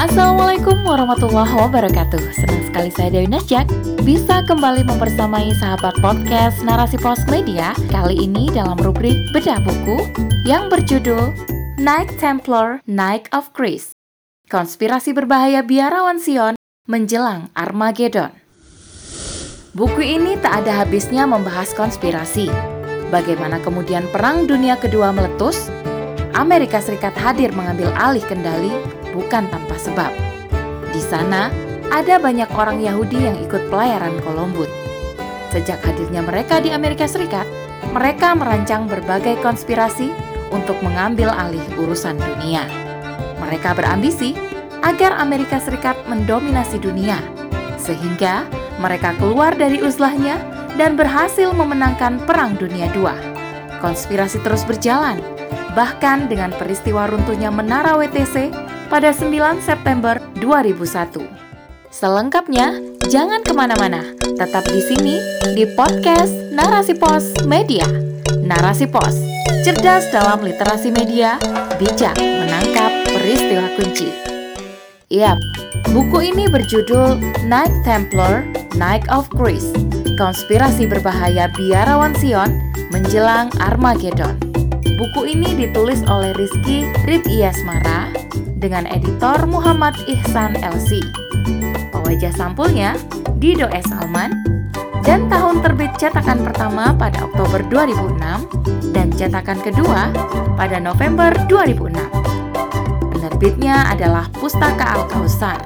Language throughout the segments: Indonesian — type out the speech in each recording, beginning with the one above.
Assalamualaikum warahmatullahi wabarakatuh. Senang sekali saya Dewi Nasjak Bisa kembali mempersamai sahabat podcast Narasi Pos Media Kali ini dalam rubrik Bedah Buku Yang berjudul Night Templar, Night of Greece. Konspirasi berbahaya biarawan Sion menjelang Armageddon. Buku ini tak ada habisnya membahas konspirasi. Bagaimana kemudian Perang Dunia Kedua meletus? Amerika Serikat hadir mengambil alih kendali bukan tanpa sebab. Di sana, ada banyak orang Yahudi yang ikut pelayaran Kolombut. Sejak hadirnya mereka di Amerika Serikat, mereka merancang berbagai konspirasi untuk mengambil alih urusan dunia. Mereka berambisi agar Amerika Serikat mendominasi dunia, sehingga mereka keluar dari uzlahnya dan berhasil memenangkan Perang Dunia II. Konspirasi terus berjalan, bahkan dengan peristiwa runtuhnya Menara WTC pada 9 September 2001. Selengkapnya, jangan ke mana-mana, tetap di sini di podcast Narasi Pos Media. Narasi Pos, cerdas dalam literasi media, bijak menangkap peristiwa kunci. Yap, buku ini berjudul Night Templar, Night of Greece, Konspirasi Berbahaya Biarawan Sion Menjelang Armageddon. Buku ini ditulis oleh Rizky Rid Iyasmara dengan editor Muhammad Ihsan LC. Pewajah sampulnya Dido S. Alman dan tahun terbit cetakan pertama pada Oktober 2006 dan cetakan kedua pada November 2006. Penerbitnya adalah Pustaka Al-Kausar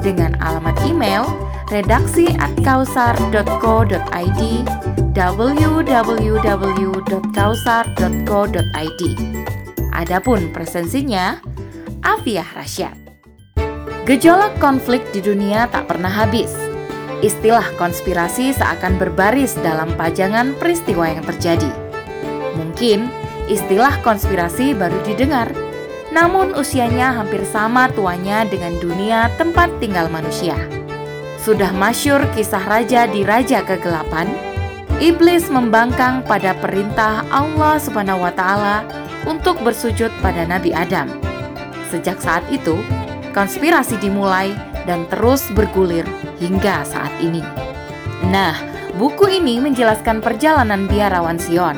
dengan alamat email redaksi at kausar.co.id www.kausar.co.id Adapun presensinya Afiah Rasyad. Gejolak konflik di dunia tak pernah habis. Istilah konspirasi seakan berbaris dalam pajangan peristiwa yang terjadi. Mungkin istilah konspirasi baru didengar, namun usianya hampir sama tuanya dengan dunia tempat tinggal manusia. Sudah masyur kisah raja di Raja Kegelapan, iblis membangkang pada perintah Allah Subhanahu wa taala untuk bersujud pada Nabi Adam. Sejak saat itu, konspirasi dimulai dan terus bergulir hingga saat ini. Nah, buku ini menjelaskan perjalanan biarawan Sion,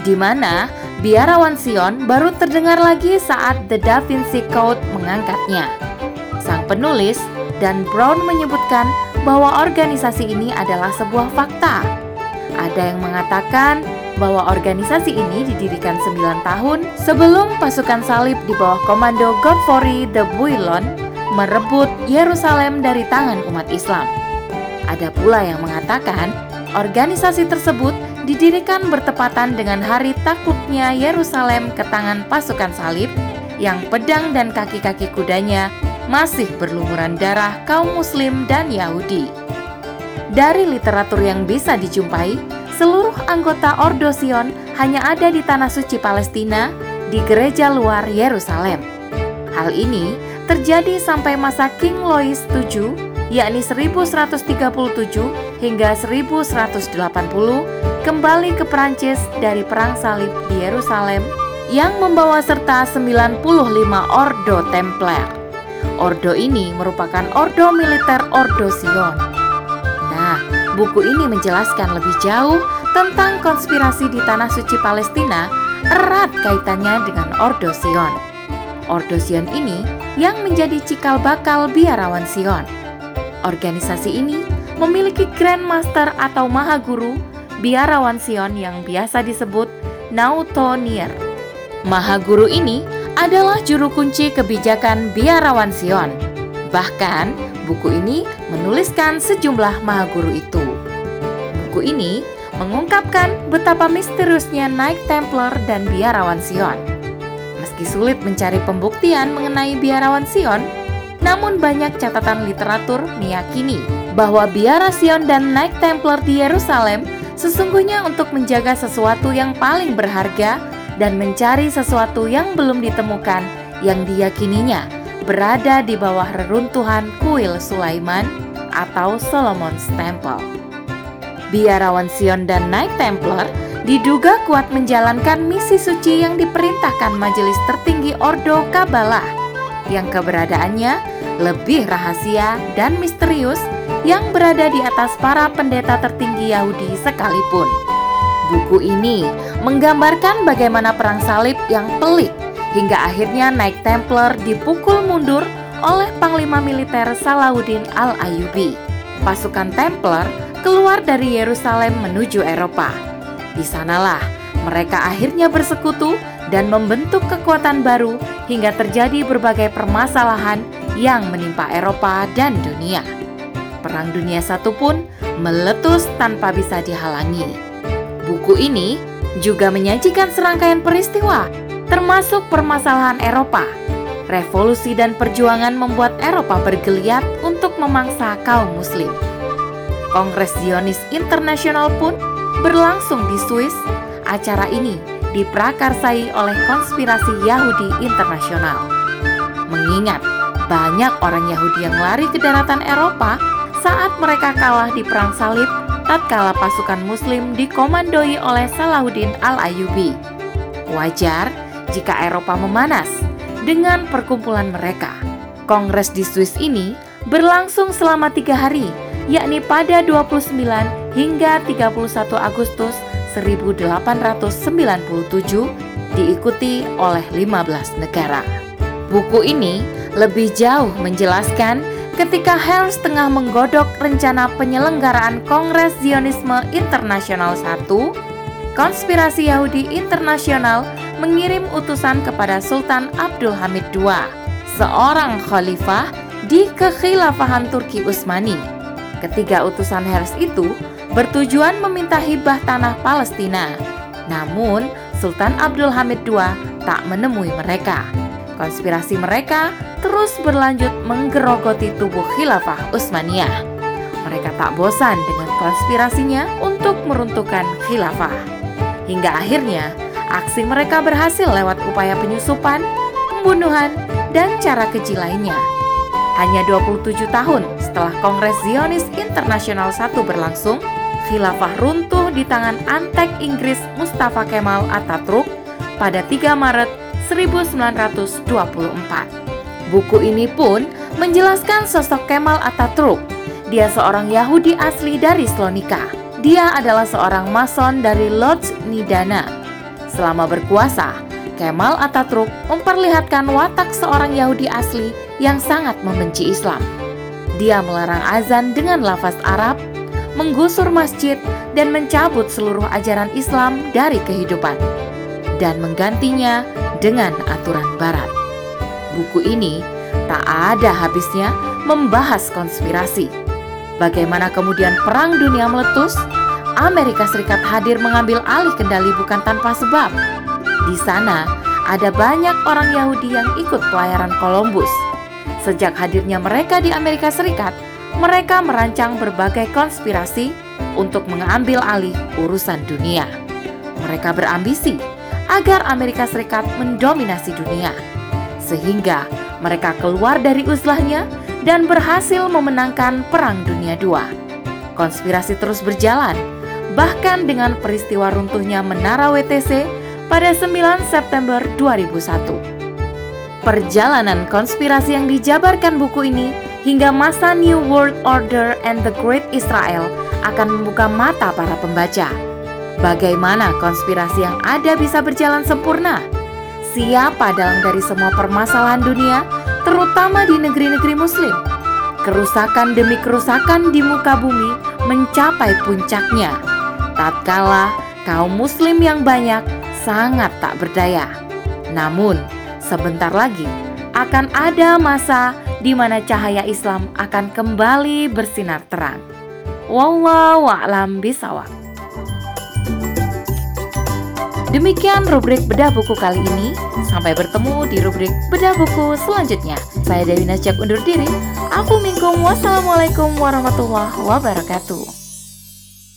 di mana biarawan Sion baru terdengar lagi saat The Da Vinci Code mengangkatnya. Sang penulis dan Brown menyebutkan bahwa organisasi ini adalah sebuah fakta. Ada yang mengatakan bahwa organisasi ini didirikan 9 tahun sebelum pasukan salib di bawah komando Godfrey the Bouillon merebut Yerusalem dari tangan umat Islam. Ada pula yang mengatakan organisasi tersebut didirikan bertepatan dengan hari takluknya Yerusalem ke tangan pasukan salib yang pedang dan kaki-kaki kudanya masih berlumuran darah kaum muslim dan Yahudi. Dari literatur yang bisa dijumpai, seluruh anggota Ordo Sion hanya ada di tanah suci Palestina di gereja luar Yerusalem. Hal ini terjadi sampai masa King Louis VII, yakni 1137 hingga 1180, kembali ke Perancis dari Perang Salib di Yerusalem yang membawa serta 95 Ordo Templar. Ordo ini merupakan ordo militer Ordo Sion Buku ini menjelaskan lebih jauh tentang konspirasi di tanah suci Palestina erat kaitannya dengan Ordo Sion. Ordo Sion ini yang menjadi cikal bakal biarawan Sion. Organisasi ini memiliki Grand Master atau Maha Guru biarawan Sion yang biasa disebut Nautonier. Maha Guru ini adalah juru kunci kebijakan biarawan Sion. Bahkan Buku ini menuliskan sejumlah maha guru itu. Buku ini mengungkapkan betapa misteriusnya Night Templar dan biarawan Sion. Meski sulit mencari pembuktian mengenai biarawan Sion, namun banyak catatan literatur meyakini bahwa biara Sion dan Night Templar di Yerusalem sesungguhnya untuk menjaga sesuatu yang paling berharga dan mencari sesuatu yang belum ditemukan yang diyakininya berada di bawah reruntuhan kuil Sulaiman atau Solomon's Temple. Biarawan Sion dan Knight Templar diduga kuat menjalankan misi suci yang diperintahkan majelis tertinggi Ordo Kabbalah yang keberadaannya lebih rahasia dan misterius yang berada di atas para pendeta tertinggi Yahudi sekalipun. Buku ini menggambarkan bagaimana perang salib yang pelik hingga akhirnya Naik Templar dipukul mundur oleh Panglima Militer Salahuddin Al-Ayyubi. Pasukan Templar keluar dari Yerusalem menuju Eropa. Di sanalah mereka akhirnya bersekutu dan membentuk kekuatan baru hingga terjadi berbagai permasalahan yang menimpa Eropa dan dunia. Perang Dunia Satu pun meletus tanpa bisa dihalangi. Buku ini juga menyajikan serangkaian peristiwa, termasuk permasalahan Eropa. Revolusi dan perjuangan membuat Eropa bergeliat untuk memangsa kaum Muslim. Kongres Zionis Internasional pun berlangsung di Swiss. Acara ini diprakarsai oleh konspirasi Yahudi internasional. Mengingat banyak orang Yahudi yang lari ke daratan Eropa saat mereka kalah di Perang Salib tatkala pasukan muslim dikomandoi oleh Salahuddin Al-Ayyubi. Wajar jika Eropa memanas dengan perkumpulan mereka. Kongres di Swiss ini berlangsung selama tiga hari, yakni pada 29 hingga 31 Agustus 1897 diikuti oleh 15 negara. Buku ini lebih jauh menjelaskan ketika Hers tengah menggodok rencana penyelenggaraan Kongres Zionisme Internasional I, konspirasi Yahudi internasional mengirim utusan kepada Sultan Abdul Hamid II, seorang khalifah di kekhilafahan Turki Utsmani. Ketiga utusan Hers itu bertujuan meminta hibah tanah Palestina. Namun, Sultan Abdul Hamid II tak menemui mereka. Konspirasi mereka terus berlanjut menggerogoti tubuh khilafah Utsmaniyah. Mereka tak bosan dengan konspirasinya untuk meruntuhkan khilafah. Hingga akhirnya, aksi mereka berhasil lewat upaya penyusupan, pembunuhan, dan cara keji lainnya. Hanya 27 tahun setelah Kongres Zionis Internasional I berlangsung, khilafah runtuh di tangan antek Inggris Mustafa Kemal Atatürk pada 3 Maret 1924. Buku ini pun menjelaskan sosok Kemal Atatürk. Dia seorang Yahudi asli dari Slonika. Dia adalah seorang mason dari Lodz Nidana. Selama berkuasa, Kemal Atatürk memperlihatkan watak seorang Yahudi asli yang sangat membenci Islam. Dia melarang azan dengan lafaz Arab, menggusur masjid, dan mencabut seluruh ajaran Islam dari kehidupan, dan menggantinya dengan aturan Barat. Buku ini tak ada habisnya membahas konspirasi. Bagaimana kemudian Perang Dunia meletus, Amerika Serikat hadir mengambil alih kendali bukan tanpa sebab. Di sana ada banyak orang Yahudi yang ikut pelayaran Columbus. Sejak hadirnya mereka di Amerika Serikat, mereka merancang berbagai konspirasi untuk mengambil alih urusan dunia. Mereka berambisi agar Amerika Serikat mendominasi dunia sehingga mereka keluar dari uzlahnya dan berhasil memenangkan Perang Dunia II. Konspirasi terus berjalan, bahkan dengan peristiwa runtuhnya Menara WTC pada 9 September 2001. Perjalanan konspirasi yang dijabarkan buku ini hingga masa New World Order and the Great Israel akan membuka mata para pembaca. Bagaimana konspirasi yang ada bisa berjalan sempurna? siapa dalang dari semua permasalahan dunia, terutama di negeri-negeri Muslim. Kerusakan demi kerusakan di muka bumi mencapai puncaknya, tatkala kaum Muslim yang banyak sangat tak berdaya. Namun, sebentar lagi akan ada masa di mana cahaya Islam akan kembali bersinar terang. Wallahu a'lam bisawab. Demikian rubrik bedah buku kali ini. Sampai bertemu di rubrik bedah buku selanjutnya. Saya Dewi Nasjak undur diri. Aku Mingkum. Wassalamualaikum warahmatullahi wabarakatuh.